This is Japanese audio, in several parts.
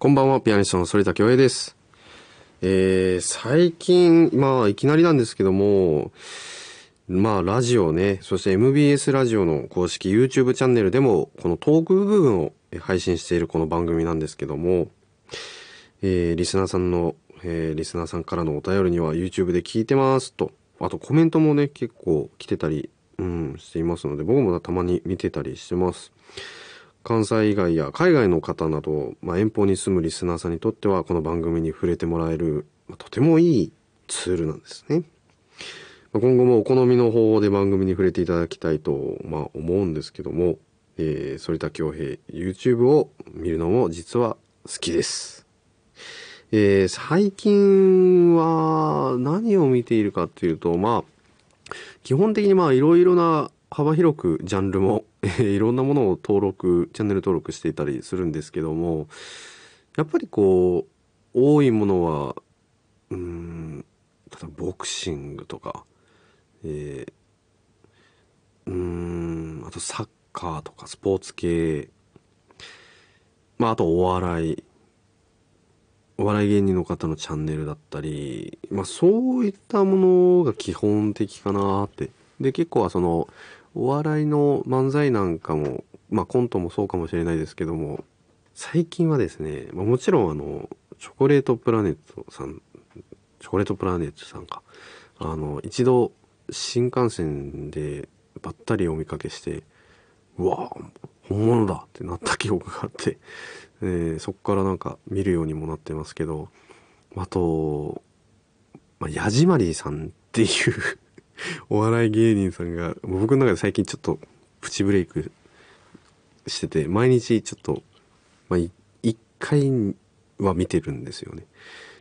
こんばんは、ピアニストの反田恭平です。えー、最近、まあ、いきなりなんですけども、まあ、ラジオね、そして MBS ラジオの公式 YouTube チャンネルでも、このトーク部分を配信しているこの番組なんですけども、えー、リスナーさんの、えー、リスナーさんからのお便りには YouTube で聞いてますと、あとコメントもね、結構来てたり、うん、していますので、僕もたまに見てたりしてます。関西以外や海外の方など、まあ、遠方に住むリスナーさんにとってはこの番組に触れてもらえる、まあ、とてもいいツールなんですね。まあ、今後もお好みの方法で番組に触れていただきたいと、まあ、思うんですけども、えー、反田恭平 YouTube を見るのも実は好きです。えー、最近は何を見ているかっていうと、まあ、基本的にまあいろいろな幅広くジャンルも いろんなものを登録チャンネル登録していたりするんですけどもやっぱりこう多いものはうん例えばボクシングとか、えー、うんあとサッカーとかスポーツ系まああとお笑いお笑い芸人の方のチャンネルだったり、まあそういったものが基本的かなって。で、結構はその、お笑いの漫才なんかも、まあコントもそうかもしれないですけども、最近はですね、まあ、もちろんあの、チョコレートプラネットさん、チョコレートプラネットさんか、あの、一度新幹線でばったりお見かけして、うわ、本物だってなった記憶があって、えー、そこからなんか見るようにもなってますけど、あと、まあ、ヤジマリーさんっていう お笑い芸人さんが、僕の中で最近ちょっとプチブレイクしてて、毎日ちょっと、まあ、一回は見てるんですよね。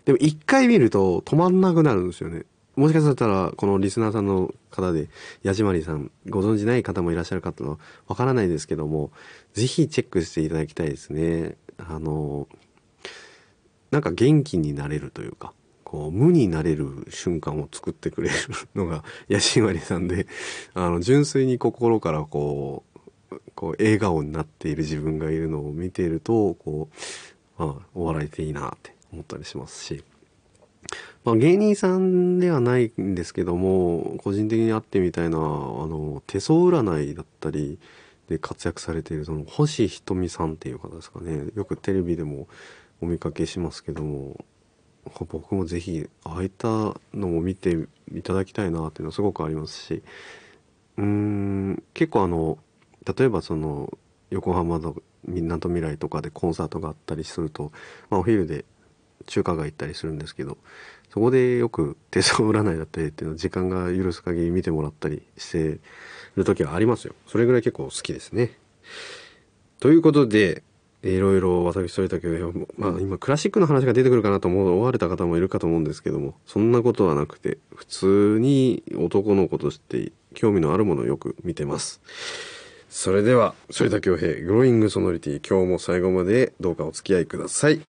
でも一回見ると止まんなくなるんですよね。もしかしたら、このリスナーさんの方で、ヤジマリーさん、ご存知ない方もいらっしゃる方はわからないですけども、ぜひチェックしていただきたいですね。あの、なんか元気になれるというか、こう、無になれる瞬間を作ってくれるのが、ヤシマリさんで、あの、純粋に心からこう、こう、笑顔になっている自分がいるのを見ていると、こう、まあ、お笑いっていいなって思ったりしますし、まあ、芸人さんではないんですけども、個人的に会ってみたいな、あの、手相占いだったり、で活躍されているその星ひとみさんっていう方ですかね。よくテレビでもお見かけしますけども。僕もぜひああいったのを見ていただきたいなっていうのはすごくありますしうん結構あの例えばその横浜の港未来とかでコンサートがあったりすると、まあ、お昼で中華街行ったりするんですけどそこでよく手相占いだったりっていうのを時間が許す限り見てもらったりしてる時はありますよ。それぐらい結構好きですね。ということで、いろいろ私それだけど、まあ今クラシックの話が出てくるかなと思われた方もいるかと思うんですけども、そんなことはなくて、普通に男の子として興味のあるものをよく見てます。それでは、反田恭平、グローイングソノリティ、今日も最後までどうかお付き合いください。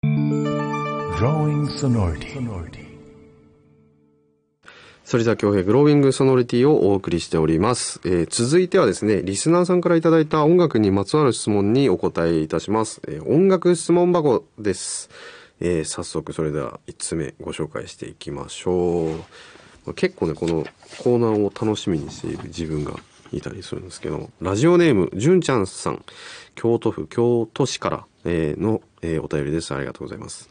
Growing Sonority. 反田恭平グローウィングソノリティをお送りしております、えー続いてはですね、リスナーさんからいただいた音楽にまつわる質問にお答えいたします。えー音楽質問箱です。えー早速それでは1つ目ご紹介していきましょう。結構ね、このコーナーを楽しみにしている自分がいたりするんですけど、ラジオネーム、じゅんちゃんさん、京都府京都市から、えの、えお便りです。ありがとうございます。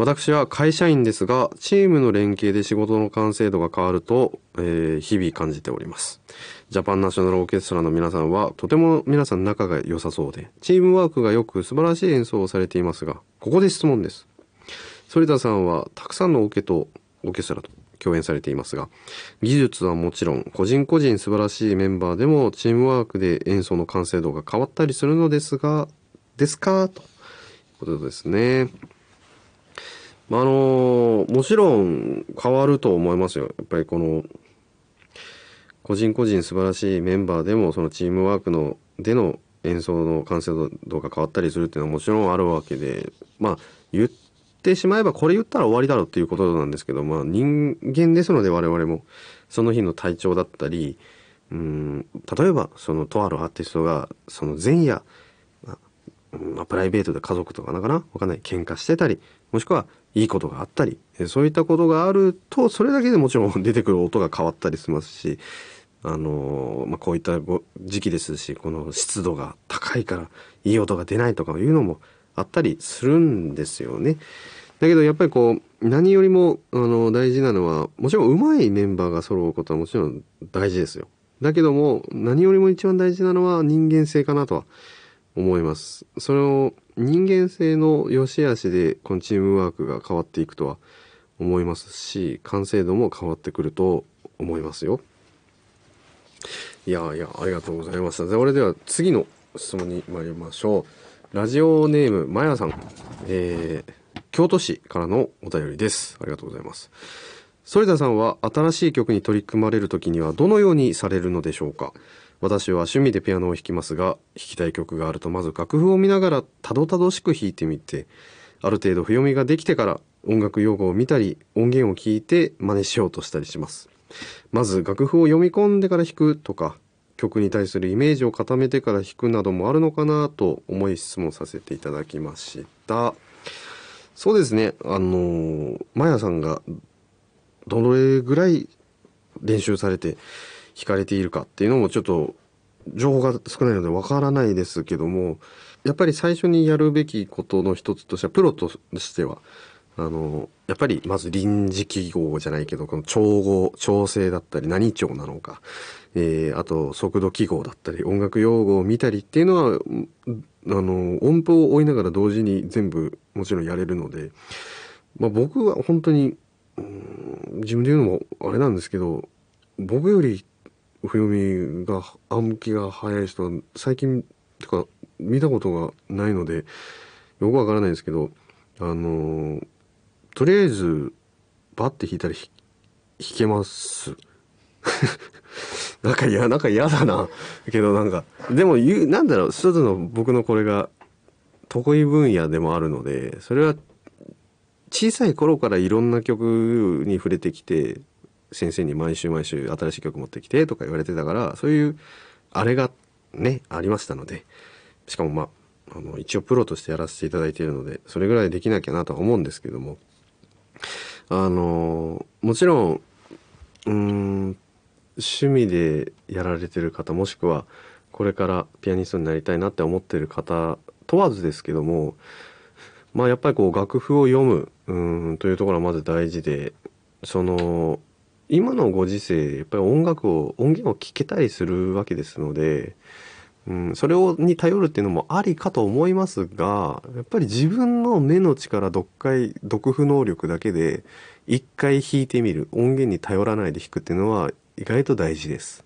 私は会社員ですが、チームの連携で仕事の完成度が変わると、えー日々感じております。ジャパンナショナルオーケストラの皆さんは、とても皆さん仲が良さそうで、チームワークが良く素晴らしい演奏をされていますが、ここで質問です。反田さんは、たくさんのオケと、オーケストラと共演されていますが、技術はもちろん、個人個人素晴らしいメンバーでも、チームワークで演奏の完成度が変わったりするのですが、ですか？ということですね。まああのもちろん変わると思いますよ。やっぱりこの個人個人素晴らしいメンバーでもそのチームワークのでの演奏の完成度が変わったりするっていうのはもちろんあるわけでまあ言ってしまえばこれ言ったら終わりだろうっていうことなんですけどまあ人間ですので我々もその日の体調だったりうん例えばそのとあるアーティストがその前夜まあ、プライベートで家族とかなかなわかんない喧嘩してたりもしくはいいことがあったりそういったことがあるとそれだけでもちろん 出てくる音が変わったりしますしあのまあ、こういった時期ですしこの湿度が高いからいい音が出ないとかいうのもあったりするんですよね。だけどやっぱりこう何よりもあの大事なのはもちろん上手いメンバーが揃うことはもちろん大事ですよ。だけども何よりも一番大事なのは人間性かなとは思います。それを人間性の良し悪しでこのチームワークが変わっていくとは思いますし完成度も変わってくると思いますよ。いやいやありがとうございました。それでは次の質問に参りましょう。ラジオネームまやさん、えー、京都市からのお便りです。ありがとうございます。反田さんは新しい曲に取り組まれる時にはどのようにされるのでしょうか？私は趣味でピアノを弾きますが弾きたい曲があるとまず楽譜を見ながらたどたどしく弾いてみてある程度譜読みができてから音楽用語を見たり音源を聞いて真似しようとしたりします。まず楽譜を読み込んでから弾くとか曲に対するイメージを固めてから弾くなどもあるのかなと思い質問させていただきました。そうですね。あのマヤさんがどれぐらい練習されて弾かれているかっていうのもちょっと情報が少ないのでわからないですけどもやっぱり最初にやるべきことの一つとしてはプロとしてはあのやっぱりまず臨時記号じゃないけどこの調合調整だったり何調なのか、えー、あと速度記号だったり音楽用語を見たりっていうのはあの音符を追いながら同時に全部もちろんやれるので、まあ、僕は本当に自分で言うのもあれなんですけど僕より譜読みが暗記が早い人は最近てか見たことがないのでよくわからないんですけどあのとりあえずバッて弾いたら弾けます。なんか嫌なんか嫌だなけどなんかでも言うなんだろう一つの僕のこれが得意分野でもあるのでそれは小さい頃からいろんな曲に触れてきて先生に毎週毎週新しい曲持ってきてとか言われてたからそういうあれがねありましたのでしかもまああの一応プロとしてやらせていただいているのでそれぐらいできなきゃなとは思うんですけども。あのもちろんうん趣味でやられてる方もしくはこれからピアニストになりたいなって思ってる方問わずですけどもまあやっぱりこう楽譜を読むうんというところはまず大事でその今のご時世やっぱり音楽を音源を聴けたりするわけですので、うん、それをに頼るっていうのもありかと思いますがやっぱり自分の目の力読解読譜能力だけで一回弾いてみる音源に頼らないで弾くっていうのは意外と大事です。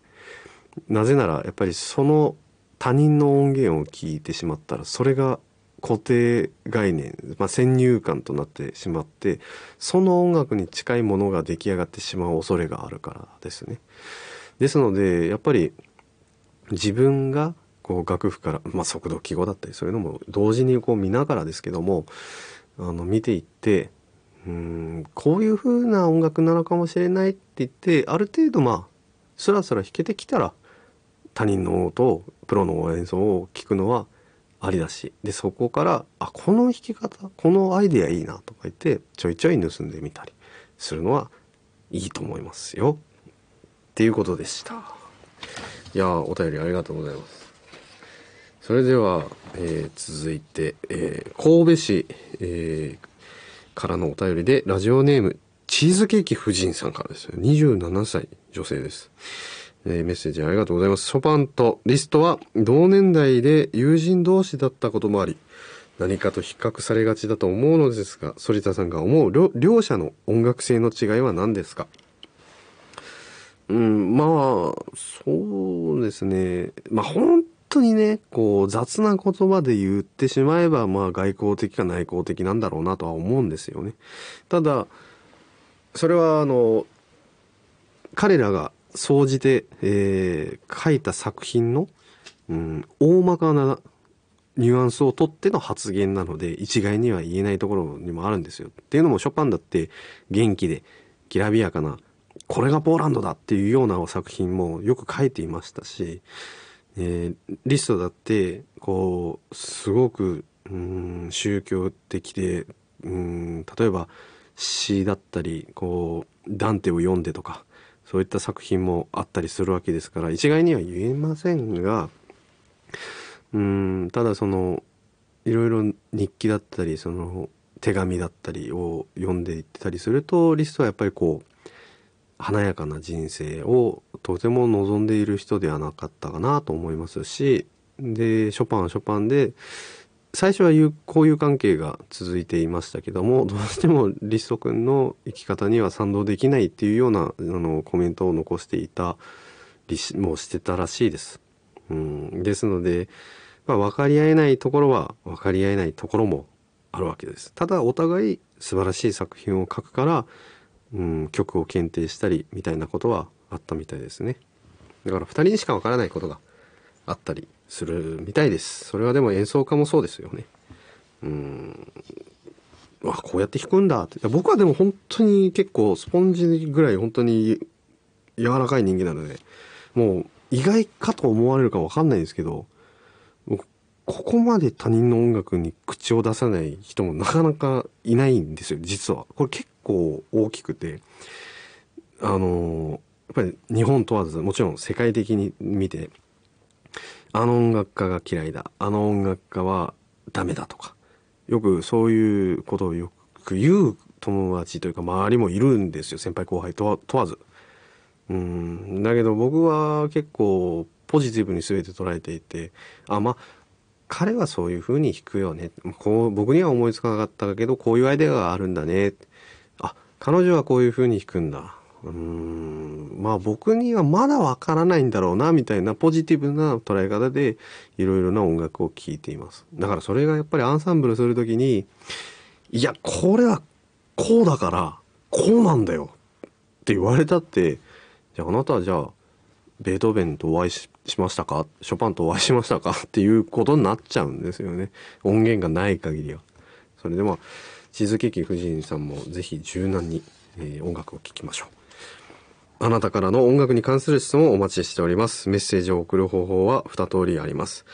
なぜならやっぱりその他人の音源を聞いてしまったらそれが固定概念、まあ、先入観となってしまってその音楽に近いものが出来上がってしまう恐れがあるからですね。ですのでやっぱり自分がこう楽譜から、まあ、速度記号だったりそういうのも同時にこう見ながらですけどもあの見ていってうんこういう風な音楽なのかもしれないって言ってある程度まあスラスラ弾けてきたら他人の音プロの演奏を聞くのはありだし。でそこからあこの弾き方このアイデアいいなとか言ってちょいちょい盗んでみたりするのはいいと思いますよ。っていうことでした。いやお便りありがとうございます。それでは、えー続いて、えー神戸市、えーからのお便りでラジオネームチーズケーキ夫人さんからです27歳女性です。えーメッセージありがとうございます。ショパンとリストは同年代で友人同士だったこともあり、何かと比較されがちだと思うのですが、反田さんが思う両者の音楽性の違いは何ですか？うん、まあ、そうですね。まあ本当にね、こう雑な言葉で言ってしまえば、まあ外交的か内向的なんだろうなとは思うんですよね。ただ、それはあの、彼らが総じて、えー書いた作品の、うん、大まかなニュアンスを取っての発言なので一概には言えないところにもあるんですよ。っていうのもショパンだって元気できらびやかなこれがポーランドだっていうような作品もよく書いていましたしえーリストだってこうすごくうん宗教的でうん例えば詩だったりこうダンテを読んでとかそういった作品もあったりするわけですから一概には言えませんがうんただそのいろいろ日記だったりその手紙だったりを読んでいってたりするとリストはやっぱりこう華やかな人生をとても望んでいる人ではなかったかなと思いますしでショパンはショパンで最初は交友関係が続いていましたけどもどうしてもリスト君の生き方には賛同できないっていうようなあのコメントを残していたりしもしてたらしいです。うん、ですので、まあ、分かり合えないところは分かり合えないところもあるわけです。ただお互い素晴らしい作品を書くから、うん、曲を検定したりみたいなことはあったみたいですね。だから2人にしか分からないことがあったりするみたいです。それはでも演奏家もそうですよね。うん。あこうやって弾くんだって僕はでも本当に結構スポンジぐらい本当に柔らかい人間なのでもう意外かと思われるかわかんないんですけどここまで他人の音楽に口を出さない人もなかなかいないんですよ実は。これ結構大きくてあのやっぱり日本問わずもちろん世界的に見てあの音楽家が嫌いだ。あの音楽家はダメだとか。よくそういうことをよく言う友達というか周りもいるんですよ。先輩後輩とは問わず。うん。だけど僕は結構ポジティブに全て捉えていて。あまあ彼はそういう風に弾くよね。こう僕には思いつかなかったけどこういうアイデアがあるんだね。あ彼女はこういう風に弾くんだ。うんまあ僕にはまだわからないんだろうなみたいなポジティブな捉え方でいろいろな音楽を聴いています。だからそれがやっぱりアンサンブルする時にいやこれはこうだからこうなんだよって言われたってじゃああなたはじゃあベートーベンとお会いしましたか？ショパンとお会いしましたか？っていうことになっちゃうんですよね。音源がない限りは。それでまあチーズケーキ夫人さんもぜひ柔軟に、えー音楽を聴きましょう。あなたからの音楽に関する質問をお待ちしておりますメッセージを送る方法は2通りあります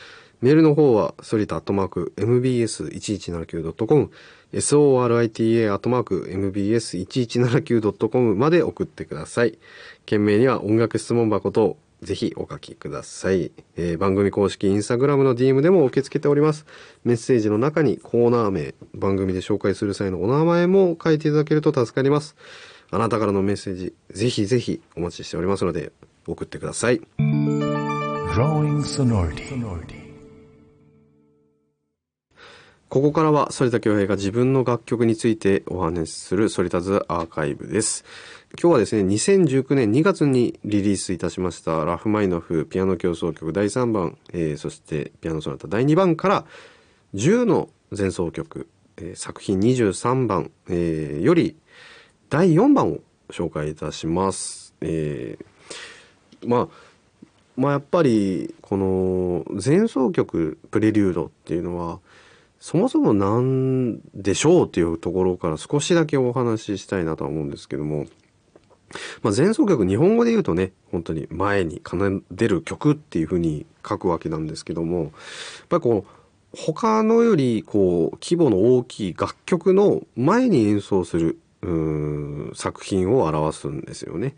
メールの方は、ソリタアットマーク mbs1179.com、sorita アットマーク mbs1179.com まで送ってください。件名には音楽質問箱とぜひお書きください、えー番組公式インスタグラムの DM でも受け付けております。メッセージの中にコーナー名、番組で紹介する際のお名前も書いていただけると助かります。あなたからのメッセージ、ぜひぜひお待ちしておりますので、送ってください。ここからは反田恭平が自分の楽曲についてお話しする反田ズアーカイブです。今日はですね、2019年2月にリリースいたしましたラフマイノフピアノ協奏曲第3番、えーそしてピアノソナタ第2番から10の前奏曲、えー作品23番、えーより第4番を紹介いたします。えーまあまあやっぱりこの前奏曲プレリュードっていうのはそもそもなんでしょうっていうところから少しだけお話ししたいなとは思うんですけども、まあ、前奏曲日本語で言うとね本当に前に奏でる曲っていうふうに書くわけなんですけどもやっぱりこう他のよりこう規模の大きい楽曲の前に演奏するうん作品を表すんですよね。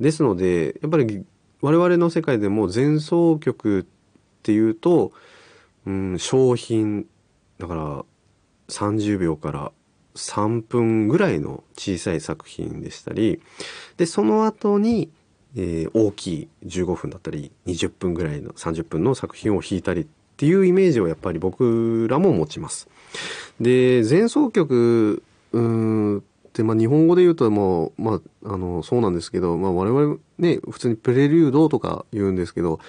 ですのでやっぱり我々の世界でも前奏曲っていうと、うん、商品だから30秒から3分ぐらいの小さい作品でしたりでその後に、えー大きい15分だったり20分ぐらいの30分の作品を弾いたりっていうイメージをやっぱり僕らも持ちます。で前奏曲うんまあ日本語で言うともう、まあ、あのそうなんですけど、まあ、我々ね普通にプレリュードとか言うんですけど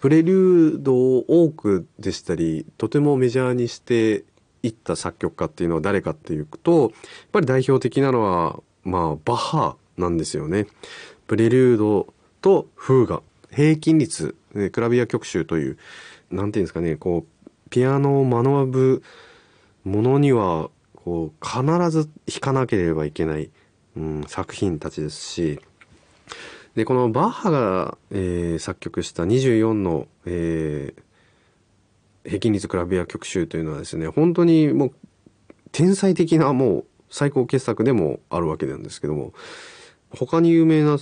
プレリュードを多くでしたりとてもメジャーにしていった作曲家っていうのは誰かっていうとやっぱり代表的なのはまあバッハなんですよね。プレリュードとフーガ平均率えクラビア曲集というなんていうんですかねこうピアノを学ぶものにはこう必ず弾かなければいけない、うん、作品たちですしで、このバッハが、えー作曲した24の、えー平均率クラビア曲集というのはですね、本当にもう天才的なもう最高傑作でもあるわけなんですけども、他に有名な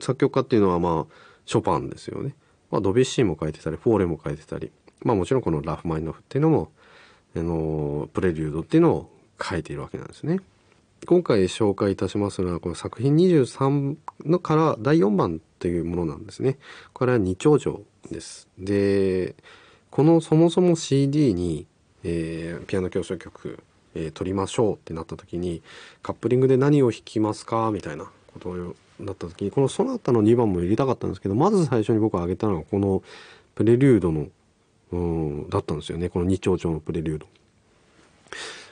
作曲家っていうのはまあ、ショパンですよね。まあ、ドビュッシーも書いてたり、フォーレも書いてたり、まあもちろんこのラフマニノフっていうのも、あの、プレリュードっていうのを書いているわけなんですね。今回紹介いたしますのはこの作品23のから第4番というものなんですね。これは二丁城です。で、このそもそも CD に、えーピアノ協奏曲、えー撮りましょうってなった時にカップリングで何を弾きますか？みたいなことをなった時にこのソナタの2番も入れたかったんですけどまず最初に僕が挙げたのがこのプレリュードのうんだったんですよねこの二丁調のプレリュード。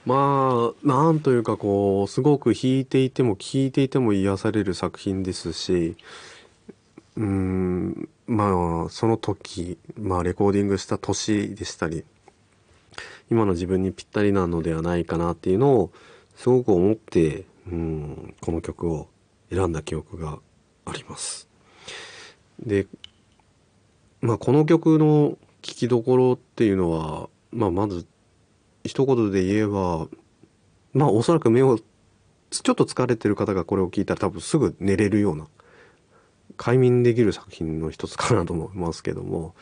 まあなんというかこうすごく弾いていても聴いていても癒される作品ですしうんまあその時、まあ、レコーディングした年でしたり今の自分にぴったりなのではないかなっていうのをすごく思ってうんこの曲を選んだ記憶があります。で、まあ、この曲の聴きどころっていうのは、まあ、まず一言で言えばまあおそらく目をちょっと疲れてる方がこれを聞いたら多分すぐ寝れるような快眠できる作品の一つかなと思いますけども。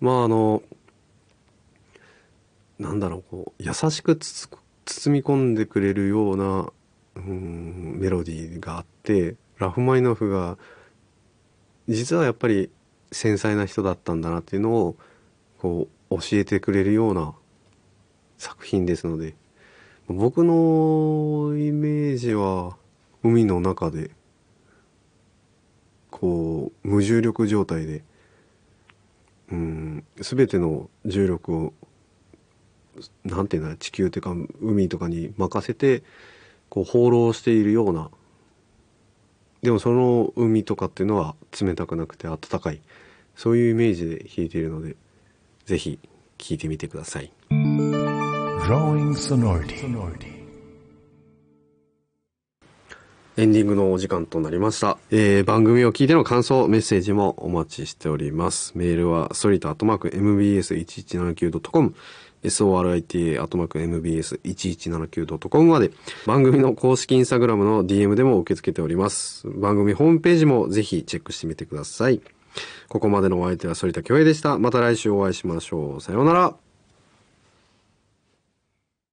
まああのなんだろうこう優しく包み込んでくれるようなうんメロディーがあってラフマニノフが実はやっぱり繊細な人だったんだなっていうのをこう教えてくれるような作品ですので僕のイメージは海の中でこう無重力状態でうん全ての重力をなんていうんだ地球というか海とかに任せてこう放浪しているようなでもその海とかっていうのは冷たくなくて暖かいそういうイメージで弾いているのでぜひ聴いてみてください。Drawing sonority. エンディングのお時間となりました。えー、番組を聞いての感想、メッセージもお待ちしております。メールは、ソリタアットマーク mbs1179.com、sorita アットマーク mbs1179.com まで、番組の公式インスタグラムの DM でも受け付けております。番組ホームページもぜひチェックしてみてください。ここまでのお相手は反田恭平でした。また来週お会いしましょう。さようなら。